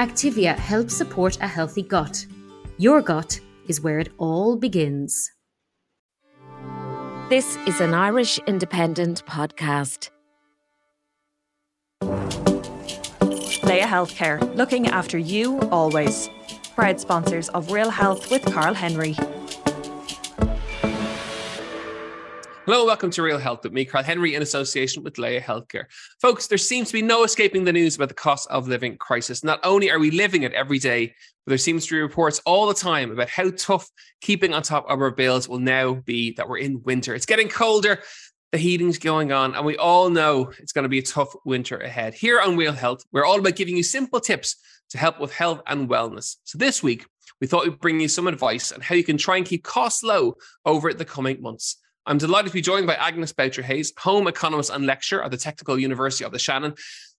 Activia helps support a healthy gut. Your gut is where it all begins. This is an Irish Independent podcast. Laya Healthcare, looking after you always. Proud sponsors of Real Health with Carl Henry. Hello, welcome to Real Health with me, Carl Henry, in association with Laya Healthcare. Folks, there seems to be no escaping the news about the cost of living crisis. Not only are we living it every day, but there seems to be reports all the time about how tough keeping on top of our bills will now be that we're in winter. It's getting colder, the heating's going on, and we all know it's going to be a tough winter ahead. Here on Real Health, we're all about giving you simple tips to help with health and wellness. So this week, we thought we'd bring you some advice on how you can try and keep costs low over the coming months. I'm delighted to be joined by Agnes Boucher Hayes, home economist and lecturer at the Technical University of the Shannon,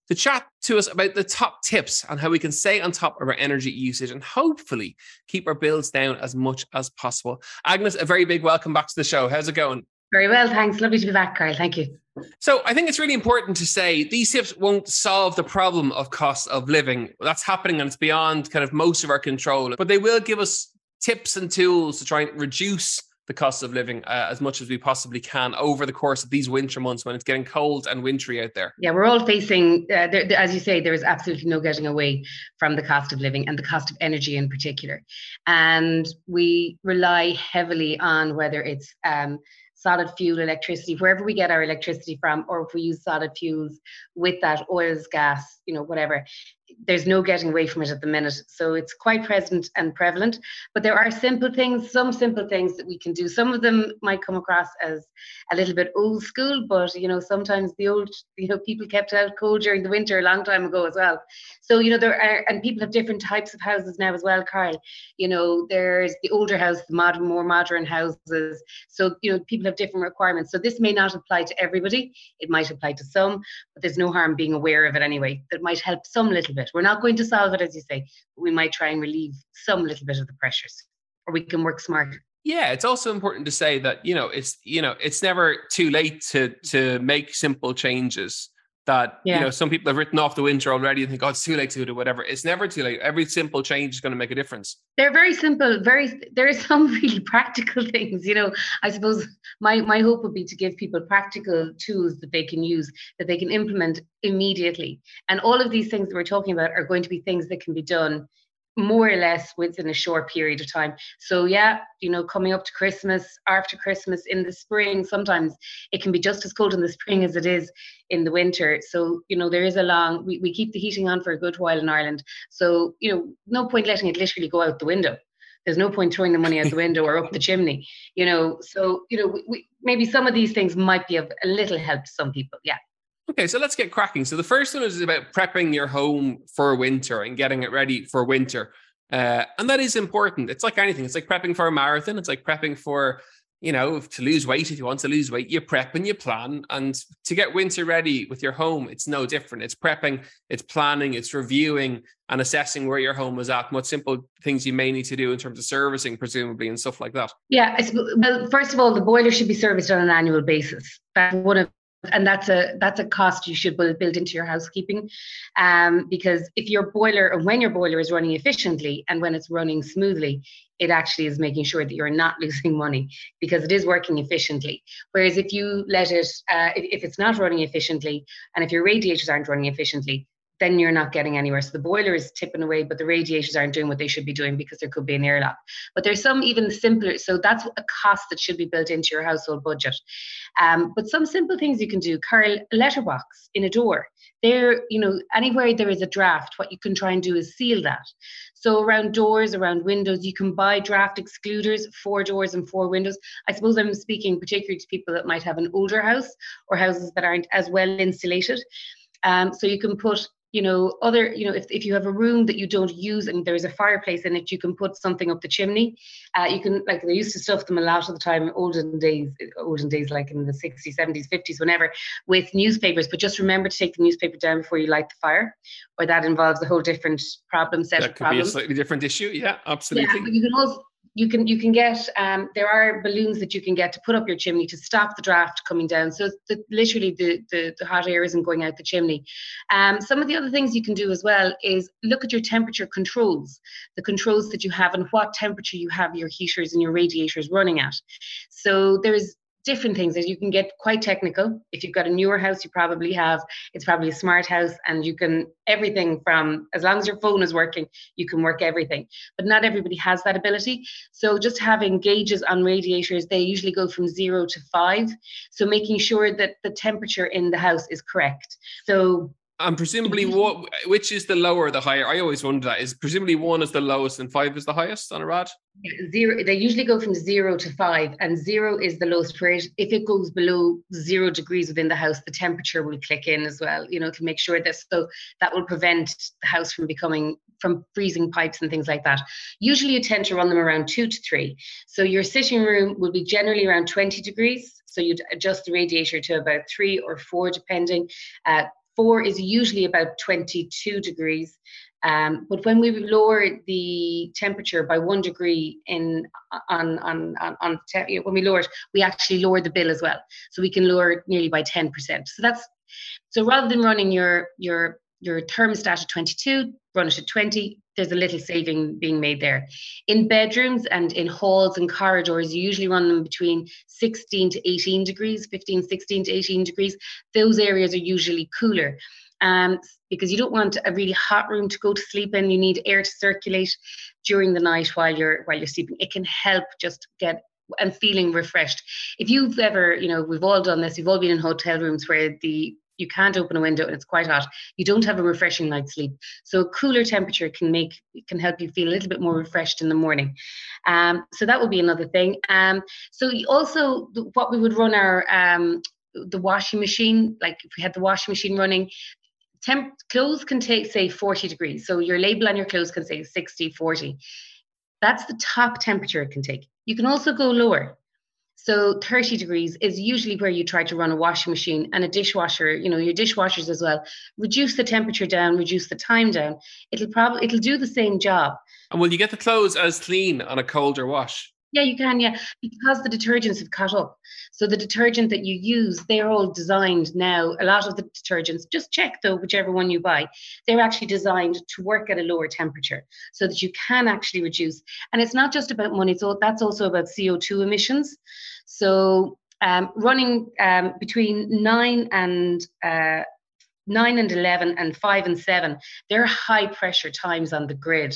to chat to us about the top tips on how we can stay on top of our energy usage and hopefully keep our bills down as much as possible. Agnes, a very big welcome back to the show. How's it going? Very well, thanks. Lovely to be back, Carl. Thank you. So I think it's really important to say these tips won't solve the problem of cost of living. That's happening and it's beyond kind of most of our control, but they will give us tips and tools to try and reduce the cost of living uh, as much as we possibly can over the course of these winter months when it's getting cold and wintry out there. Yeah, we're all facing, uh, there, as you say, there is absolutely no getting away from the cost of living and the cost of energy in particular. And we rely heavily on whether it's um, solid fuel electricity, wherever we get our electricity from, or if we use solid fuels with that, oils, gas, you know, whatever there's no getting away from it at the minute. So it's quite present and prevalent. But there are simple things, some simple things that we can do. Some of them might come across as a little bit old school, but you know, sometimes the old, you know, people kept out cold during the winter a long time ago as well. So, you know, there are and people have different types of houses now as well, Carl. You know, there's the older house, the modern, more modern houses. So, you know, people have different requirements. So this may not apply to everybody. It might apply to some, but there's no harm being aware of it anyway. That might help some little bit it. We're not going to solve it, as you say. we might try and relieve some little bit of the pressures, or we can work smarter. Yeah, it's also important to say that you know it's you know it's never too late to to make simple changes that yeah. you know some people have written off the winter already and think oh it's too late to do whatever. It's never too late. Every simple change is going to make a difference. They're very simple very there are some really practical things you know. I suppose my my hope would be to give people practical tools that they can use that they can implement immediately. And all of these things that we're talking about are going to be things that can be done more or less within a short period of time. So yeah, you know, coming up to Christmas, after Christmas, in the spring, sometimes it can be just as cold in the spring as it is in the winter. So, you know, there is a long we, we keep the heating on for a good while in Ireland. So, you know, no point letting it literally go out the window. There's no point throwing the money out the window or up the chimney, you know. So, you know, we, we, maybe some of these things might be of a little help to some people. Yeah. Okay, so let's get cracking. So the first one is about prepping your home for winter and getting it ready for winter. Uh, and that is important. It's like anything. It's like prepping for a marathon. It's like prepping for, you know, to lose weight. If you want to lose weight, you prep and you plan. And to get winter ready with your home, it's no different. It's prepping, it's planning, it's reviewing and assessing where your home is at, what simple things you may need to do in terms of servicing, presumably, and stuff like that. Yeah. Well, first of all, the boiler should be serviced on an annual basis. That's one of and that's a that's a cost you should build, build into your housekeeping. Um, because if your boiler or when your boiler is running efficiently and when it's running smoothly it actually is making sure that you're not losing money because it is working efficiently. Whereas if you let it uh, if, if it's not running efficiently and if your radiators aren't running efficiently then you're not getting anywhere. So the boiler is tipping away, but the radiators aren't doing what they should be doing because there could be an airlock. But there's some even simpler. So that's a cost that should be built into your household budget. Um, but some simple things you can do, Carl, a letterbox in a door. There, you know, anywhere there is a draft, what you can try and do is seal that. So around doors, around windows, you can buy draft excluders, four doors and four windows. I suppose I'm speaking particularly to people that might have an older house or houses that aren't as well insulated. Um, so you can put you know other you know if, if you have a room that you don't use and there's a fireplace in it you can put something up the chimney. Uh, you can like they used to stuff them a lot of the time in olden days olden days like in the 60s 70s 50s whenever with newspapers. But just remember to take the newspaper down before you light the fire or that involves a whole different problem set that of could problems be a slightly different issue. Yeah absolutely. yeah, you can also you can you can get um, there are balloons that you can get to put up your chimney to stop the draft coming down. So the, literally the, the, the hot air isn't going out the chimney. Um, some of the other things you can do as well is look at your temperature controls the controls that you have and what temperature you have your heaters and your radiators running at. So there's different things that you can get quite technical. If you've got a newer house, you probably have, it's probably a smart house and you can, everything from, as long as your phone is working, you can work everything. But not everybody has that ability. So just having gauges on radiators, they usually go from zero to five. So making sure that the temperature in the house is correct. So and presumably, what which is the lower, the higher? I always wonder that. Is presumably one is the lowest and five is the highest on a rad? Yeah, Zero. They usually go from zero to five, and zero is the lowest. If it goes below zero degrees within the house, the temperature will click in as well. You know, to make sure that so that will prevent the house from becoming from freezing pipes and things like that. Usually, you tend to run them around two to three. So your sitting room will be generally around twenty degrees. So you'd adjust the radiator to about three or four, depending. Uh, Four is usually about 22 degrees. Um, but when we lower the temperature by one degree in on on on, on te- when we lower it, we actually lower the bill as well. So we can lower it nearly by 10%. So that's so rather than running your your your thermostat at 22, run it at 20, there's a little saving being made there. In bedrooms and in halls and corridors, you usually run them between 16 to 18 degrees, 15, 16 to 18 degrees. Those areas are usually cooler. Um, because you don't want a really hot room to go to sleep in. You need air to circulate during the night while you're while you're sleeping. It can help just get and feeling refreshed. If you've ever, you know, we've all done this. We've all been in hotel rooms where the you can't open a window and it's quite hot. You don't have a refreshing night's sleep. So a cooler temperature can make it can help you feel a little bit more refreshed in the morning. Um, so that would be another thing. Um, so also what we would run our um, the washing machine like if we had the washing machine running temp clothes can take say 40 degrees. So your label on your clothes can say 60 40 that's the top temperature it can take. You can also go lower so 30 degrees is usually where you try to run a washing machine and a dishwasher, you know, your dishwashers as well. Reduce the temperature down, reduce the time down. It'll probably it'll do the same job. And will you get the clothes as clean on a colder wash? Yeah, you can, yeah, because the detergents have caught up. So the detergent that you use, they're all designed now. A lot of the detergents, just check though, whichever one you buy, they're actually designed to work at a lower temperature so that you can actually reduce. And it's not just about money, so that's also about CO2 emissions. So um, running um, between nine and uh, nine and 11 and five and seven, they're high pressure times on the grid.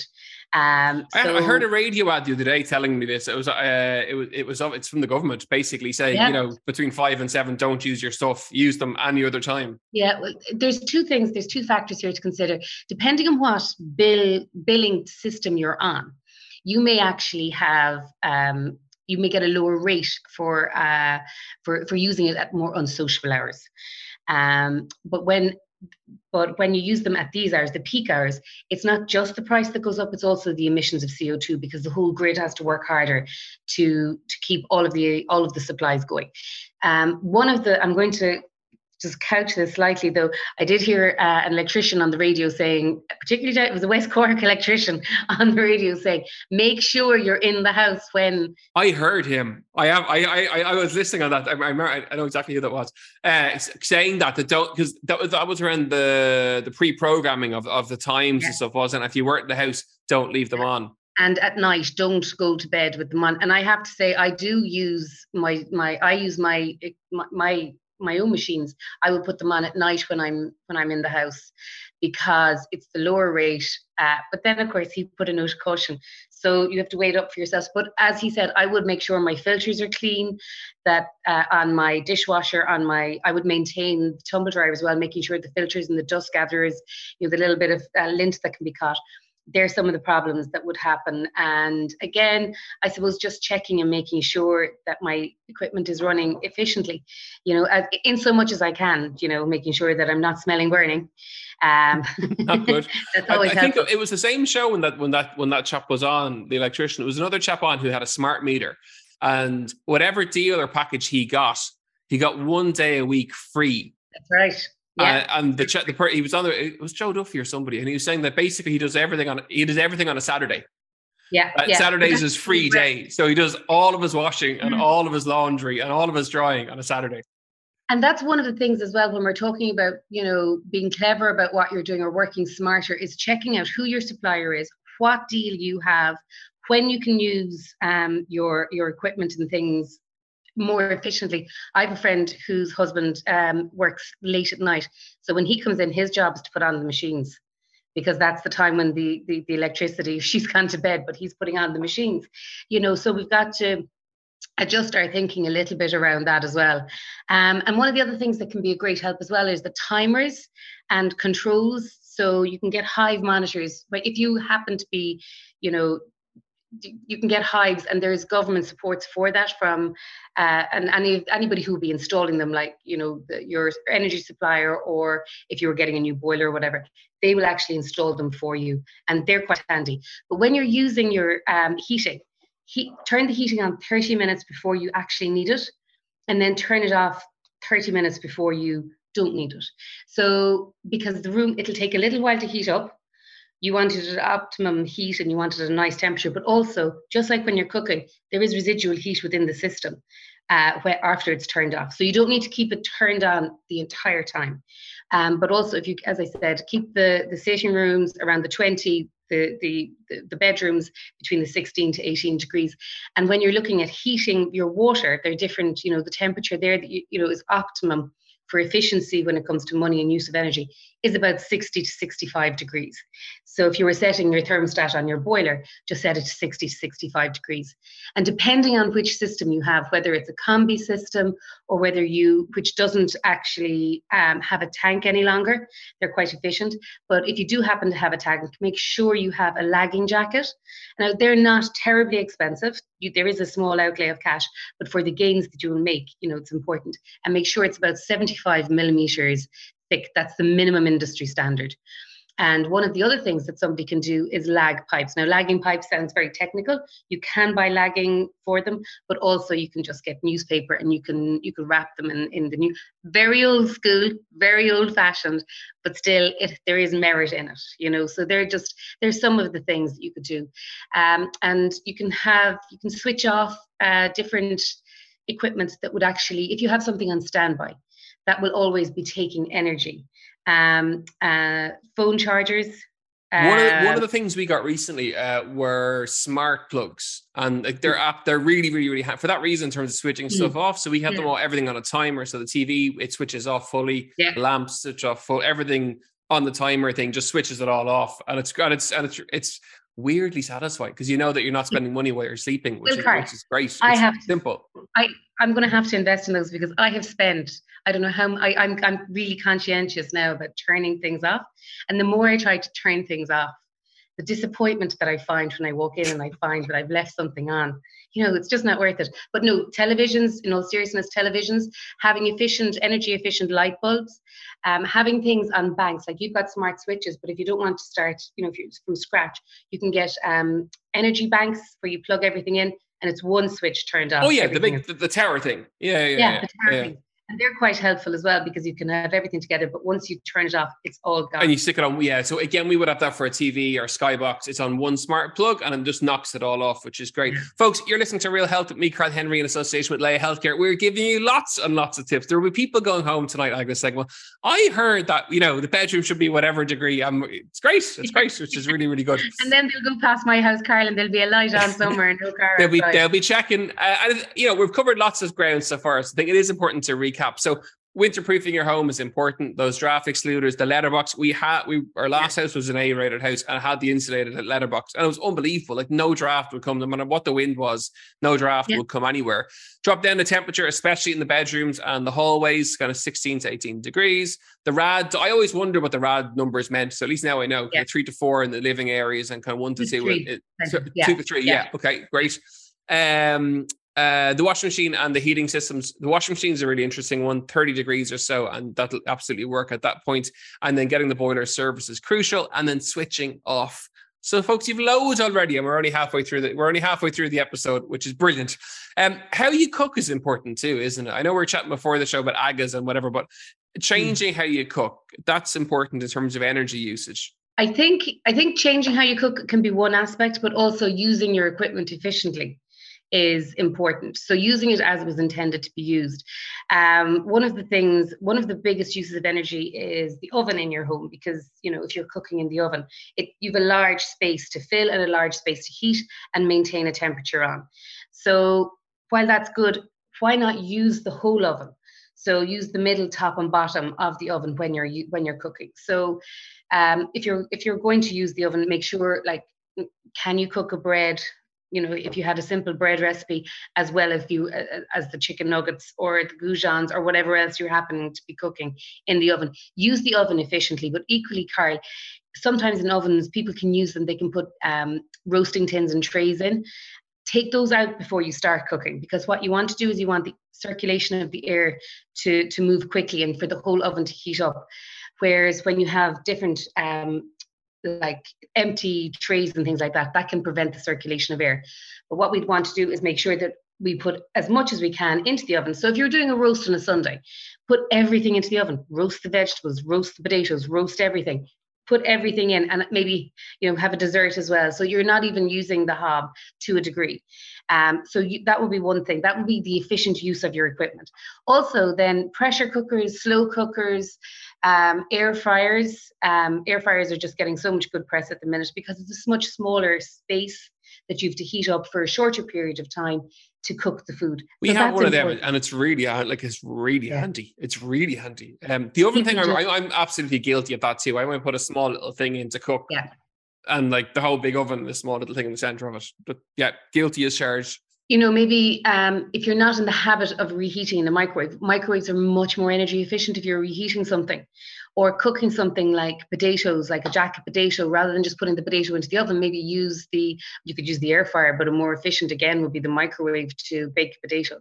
Um, so, I, heard a radio ad the other day telling me this. It was, uh, it was, it was, it's from the government basically saying, yeah. you know, between five and seven, don't use your stuff, use them any other time. Yeah, well, there's two things, there's two factors here to consider. Depending on what bill billing system you're on, you may actually have um, you may get a lower rate for uh, for for using it at more unsociable hours. Um, but when but when you use them at these hours, the peak hours, it's not just the price that goes up; it's also the emissions of CO two because the whole grid has to work harder to to keep all of the all of the supplies going. Um, one of the I'm going to just couch this slightly though. I did hear uh, an electrician on the radio saying particularly it was a west cork electrician on the radio saying make sure you're in the house when i heard him. I have i i, I was listening on that. I, I, I know exactly who that was uh, saying that that don't because that was that was around the the pre-programming of, of the times yeah. and stuff wasn't if you weren't in the house don't leave them on. And at night don't go to bed with them on. And i have to say i do use my my i use my my, my my own machines i will put them on at night when i'm when i'm in the house because it's the lower rate uh, but then of course he put a note of caution. So you have to wait up for yourselves but as he said i would make sure my filters are clean that uh, on my dishwasher on my i would maintain the tumble dryer as well making sure the filters and the dust gatherers you know the little bit of uh, lint that can be caught there's some of the problems that would happen. And again, I suppose just checking and making sure that my equipment is running efficiently, you know, as, in so much as I can, you know, making sure that I'm not smelling burning. Um, Not good. that's I, always I think it was the same show when that when that when that chap was on the electrician. It was another chap on who had a smart meter, and whatever deal or package he got, he got one day a week free. That's right. Yeah. Uh, and the the per- he was on the it was Joe Duffy or somebody, and he was saying that basically he does everything on he does everything on a Saturday. yeah. Uh, yeah. Saturdays is free day, so he does all of his washing and Mhm. all of his laundry and all of his drying on a Saturday. And that's one of the things as well when we're talking about, you know, being clever about what you're doing or working smarter is checking out who your supplier is, what deal you have, when you can use um, your your equipment and things more efficiently. I have a friend whose husband um, works late at night, so when he comes in, his job is to put on the machines because that's the time when the, the the electricity she's gone to bed, but he's putting on the machines. You know, so we've got to adjust our thinking a little bit around that as well. Um, and one of the other things that can be a great help as well is the timers and controls. So you can get hive monitors, but if you happen to be, you know, you can get hives and there's government supports for that from uh, and any anybody who will be installing them like you know the, your energy supplier or if you were getting a new boiler or whatever they will actually install them for you and they're quite handy. But when you're using your um, heating heat, turn the heating on 30 minutes before you actually need it and then turn it off 30 minutes before you don't need it. So because the room it'll take a little while to heat up you wanted at optimum heat and you wanted a nice temperature but also just like when you're cooking there is residual heat within the system uh, where after it's turned off. So you don't need to keep it turned on the entire time. Um, but also if you as i said keep the the sitting rooms around the 20 the, the the the bedrooms between the 16 to 18 degrees. And when you're looking at heating your water they're different you know the temperature there that you, you know is optimum for efficiency when it comes to money and use of energy is about 60 to 65 degrees. So if you were setting your thermostat on your boiler, just set it to 60 to 65 degrees. And depending on which system you have, whether it's a combi system or whether you, which doesn't actually um, have a tank any longer, they're quite efficient. But if you do happen to have a tank, make sure you have a lagging jacket. Now they're not terribly expensive. You, there is a small outlay of cash, but for the gains that you will make, you know, it's important. And make sure it's about 75 millimeters thick. That's the minimum industry standard. And one of the other things that somebody can do is lag pipes. Now, lagging pipes sounds very technical. You can buy lagging for them, but also you can just get newspaper and you can you can wrap them in, in the new very old school, very old fashioned, but still it there is merit in it, you know. So they're just there's some of the things that you could do. Um, and you can have you can switch off uh, different equipment that would actually, if you have something on standby, that will always be taking energy. Um, uh, phone chargers. one, of the, one uh, of the things we got recently uh, were smart plugs, and like they're app, they're really, really, really ha- for that reason in terms of switching Mm. stuff off. So we have them all everything on a timer. So the TV it switches off fully, Yeah. lamps switch off full, everything on the timer thing just switches it all off, and it's and it's and it's it's weirdly satisfying because you know that you're not spending money while you're sleeping, which, is, which is great. I It's have to- simple. I'm going to have to invest in those because I have spent, I don't know how, I, I'm, I'm really conscientious now about turning things off. And the more I try to turn things off, the disappointment that I find when I walk in and I find that I've left something on, you know, it's just not worth it. But no, televisions, in all seriousness, televisions, having efficient, energy efficient light bulbs, um, having things on banks, like you've got smart switches, but if you don't want to start, you know, if you're from scratch, you can get um, energy banks where you plug everything in and it's one switch turned off. Oh yeah, the big the, the tower thing. Yeah, yeah, yeah, yeah. yeah. And they're quite helpful as well because you can have everything together, but once you turn it off, it's all gone. And you stick it on, yeah. So again, we would have that for a TV or Skybox. It's on one smart plug and it just knocks it all off, which is great. Folks, you're listening to Real Health with me, Carl Henry, in association with Laya Healthcare. We're giving you lots and lots of tips. There will be people going home tonight like this saying, Well, I heard that, you know, the bedroom should be whatever degree. Um, it's great. It's great, which is really, really good. and then they'll go past my house, Carl, and there'll be a light on somewhere and no car. They'll be outside. they'll be checking. Uh, and you know, we've covered lots of ground so far. So I think it is important to recap. So winterproofing your home is important. Those draft excluders, the letterbox. We had we our last house was an A-rated house and had the insulated letterbox, and it was unbelievable. Like no draft would come, no matter what the wind was, no draft Yeah. would come anywhere. Drop down the temperature, especially in the bedrooms and the hallways, kind of 16 to 18 degrees. The rad, I always wonder what the rad numbers meant. So at least now I know. Yeah. Three to four in the living areas and kind of one to Two to two. three. it-. Yeah. Two to three, yeah. Yeah. Okay, great. Um, uh, the washing machine and the heating systems. The washing machine is a really interesting one, 30 degrees or so, and that'll absolutely work at that point. And then getting the boiler service is crucial, and then switching off. So, folks, you've loads already, and we're only halfway through the we're only halfway through the episode, which is brilliant. Um, how you cook is important too, isn't it? I know we are chatting before the show about agas and whatever, but changing mm. how you cook that's important in terms of energy usage. I think I think changing how you cook can be one aspect, but also using your equipment efficiently is important. So using it as it was intended to be used. Um, one of the things, one of the biggest uses of energy is the oven in your home because you know if you're cooking in the oven, it you've a large space to fill and a large space to heat and maintain a temperature on. So while that's good, why not use the whole oven? So use the middle, top, and bottom of the oven when you're when you're cooking. So um, if you're if you're going to use the oven, make sure like can you cook a bread you know if you had a simple bread recipe as well as you as the chicken nuggets or the goujons or whatever else you're happening to be cooking in the oven use the oven efficiently. But equally carl sometimes in ovens people can use them. They can put um, roasting tins and trays in. Take those out before you start cooking because what you want to do is you want the circulation of the air to to move quickly and for the whole oven to heat up. Whereas when you have different um, like empty trays and things like that, that can prevent the circulation of air. But what we'd want to do is make sure that we put as much as we can into the oven. So if you're doing a roast on a Sunday, put everything into the oven. Roast the vegetables, roast the potatoes, roast everything. Put everything in, and maybe you know have a dessert as well. So you're not even using the hob to a degree. Um, so you, that would be one thing. That would be the efficient use of your equipment. Also, then pressure cookers, slow cookers, um, air fryers, um, air fryers are just getting so much good press at the minute because it's a much smaller space that you have to heat up for a shorter period of time to cook the food. We so have one important. of them, and it's really like it's really yeah. handy. It's really handy. Um, the oven thing, I'm, I'm absolutely guilty of that too. I might put a small little thing in to cook. Yeah. And like the whole big oven, the small little thing in the center of it. But yeah, guilty as charged you know, maybe um, if you're not in the habit of reheating in the microwave, microwaves are much more energy efficient if you're reheating something or cooking something like potatoes, like a jacket potato, rather than just putting the potato into the oven, maybe use the, you could use the air fryer, but a more efficient again would be the microwave to bake potato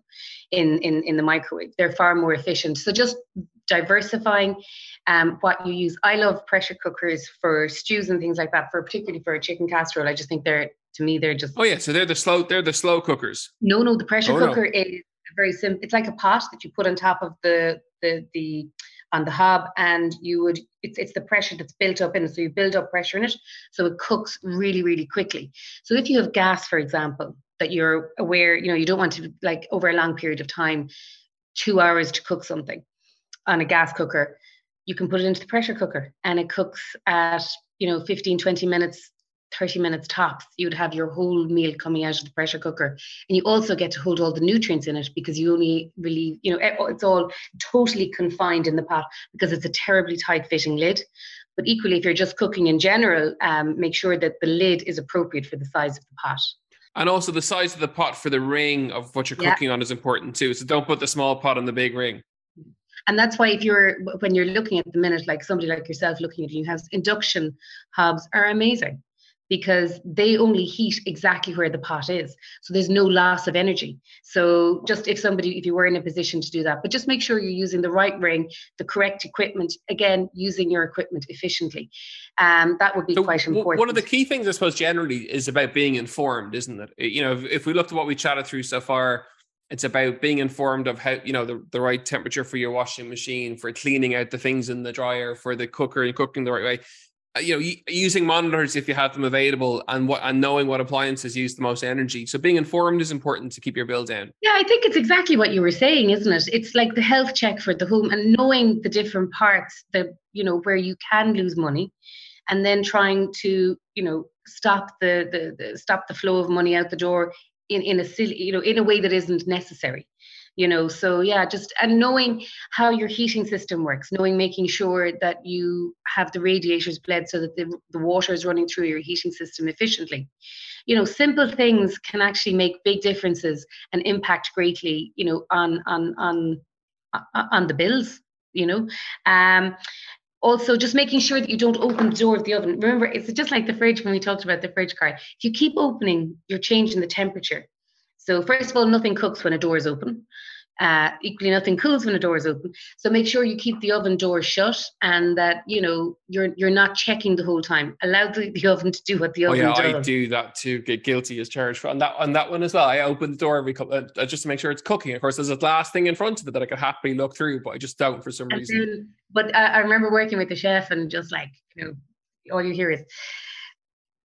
in, in, in the microwave. They're far more efficient. So just diversifying um, what you use. I love pressure cookers for stews and things like that, for particularly for a chicken casserole. I just think they're to me they're just oh yeah so they're the slow they're the slow cookers no no the pressure oh, cooker no. is very simple it's like a pot that you put on top of the the the on the hob and you would it's it's the pressure that's built up in it so you build up pressure in it so it cooks really really quickly so if you have gas for example that you're aware you know you don't want to like over a long period of time two hours to cook something on a gas cooker you can put it into the pressure cooker and it cooks at you know 15 20 minutes 30 minutes tops, you'd have your whole meal coming out of the pressure cooker. And you also get to hold all the nutrients in it because you only really, you know, it's all totally confined in the pot because it's a terribly tight fitting lid. But equally, if you're just cooking in general, um, make sure that the lid is appropriate for the size of the pot. And also the size of the pot for the ring of what you're cooking on is important too. So don't put the small pot on the big ring and that's why if you're when you're looking at the minute like somebody like yourself looking at you have induction hobs are amazing because they only heat exactly where the pot is. So there's no loss of energy. So just if somebody, if you were in a position to do that, but just make sure you're using the right ring, the correct equipment, again, using your equipment efficiently. Um, that would be so quite important. One of the key things, I suppose, generally is about being informed, isn't it? You know, if, if we looked at what we chatted through so far, it's about being informed of how you know the, the right temperature for your washing machine for cleaning out the things in the dryer for the cooker and cooking the right way Uh, you know using monitors if you have them available and what and knowing what appliances use the most energy. So being informed is important to keep your bill down. Yeah i think it's exactly what you were saying isn't it? It's like the health check for the home and knowing the different parts that you know where you can lose money and then trying to you know stop the the, the stop the flow of money out the door in in a silly you know in a way that isn't necessary you know so yeah just and knowing how your heating system works knowing making sure that you have the radiators bled so that the, the water is running through your heating system efficiently. You know simple things can actually make big differences and impact greatly you know on on on on the bills you know. Um also just making sure that you don't open the door of the oven. Remember it's just like the fridge when we talked about the fridge card if you keep opening you're changing the temperature So first of all, nothing cooks when a door is open. Uh, equally, nothing cools when a door is open. So make sure you keep the oven door shut and that you know you're you're not checking the whole time. Allow the, the oven to do what the oven oh, yeah, does. I do that too. Get guilty as charged for on that on that one as well. I open the door every couple uh, just to make sure it's cooking. Of course, there's a glass thing in front of it that I could happily look through, but I just don't for some And reason. then- but I, I remember working with the chef and just like you know, all you hear is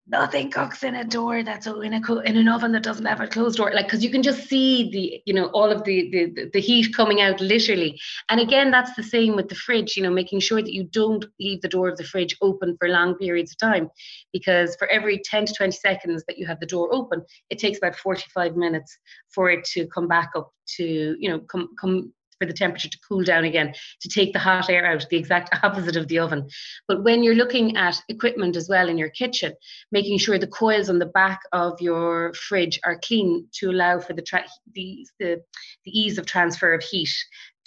nothing cooks in a door that's in a co- in an oven that doesn't have a closed door. Like because you can just see the you know all of the the- the heat coming out literally. And again that's the same with the fridge you know making sure that you don't leave the door of the fridge open for long periods of time. Because for every 10 to 20 seconds that you have the door open it takes about 45 minutes for it to come back up to you know come come for the temperature to cool down again to take the hot air out the exact opposite of the oven. But when you're looking at equipment as well in your kitchen making sure the coils on the back of your fridge are clean to allow for the tra- the, the the ease of transfer of heat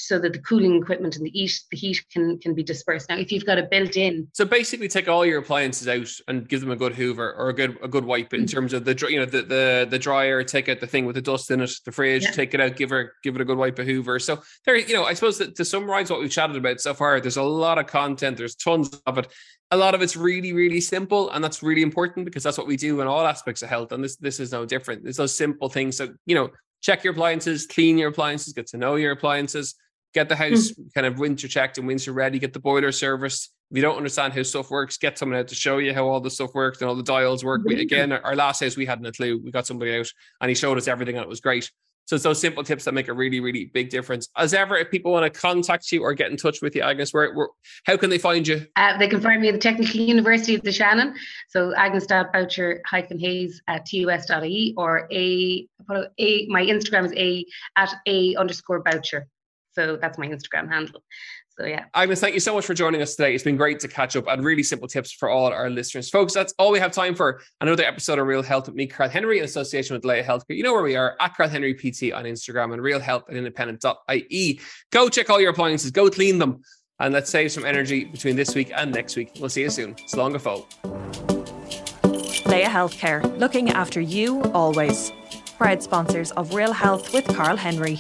so that the cooling equipment and the heat the heat can can be dispersed now if you've got a built-in So basically, take all your appliances out and give them a good Hoover or a good a good wipe Mm. in terms of the you know the the the dryer. Take out the thing with the dust in it, the fridge. Yeah. Take it out, give her give it a good wipe of Hoover. So there, you know, I suppose that to summarize what we've chatted about so far, there's a lot of content. There's tons of it. A lot of it's really really simple, and that's really important because that's what we do in all aspects of health. And this this is no different. It's those simple things. So you know, check your appliances, clean your appliances, get to know your appliances. Get the house kind of winter checked and winter ready. Get the boiler serviced. If you don't understand how stuff works, get someone out to show you how all the stuff works and all the dials work. We, again, our last house we hadn't a clue. We got somebody out and he showed us everything and it was great. So it's those simple tips that make a really, really big difference. As ever, if people want to contact you or get in touch with you, Agnes, where, where how can they find you? Uh, they can find me at the Technical University of the Shannon. So Agnes Boucher hyphen Hayes at tus.ie or a, a my Instagram is a at a underscore Boucher. So that's my Instagram handle. So yeah. Agnes, thank you so much for joining us today. It's been great to catch up and really simple tips for all our listeners. Folks, that's all we have time for. Another episode of Real Health with me, Carl Henry, in association with Laya Healthcare. You know where we are at Carl Henry PT on Instagram and Real Health at independent.ie. Go check all your appliances, go clean them, and let's save some energy between this week and next week. We'll see you soon. It's long ago. Laya Healthcare, looking after you always. Proud sponsors of Real Health with Carl Henry.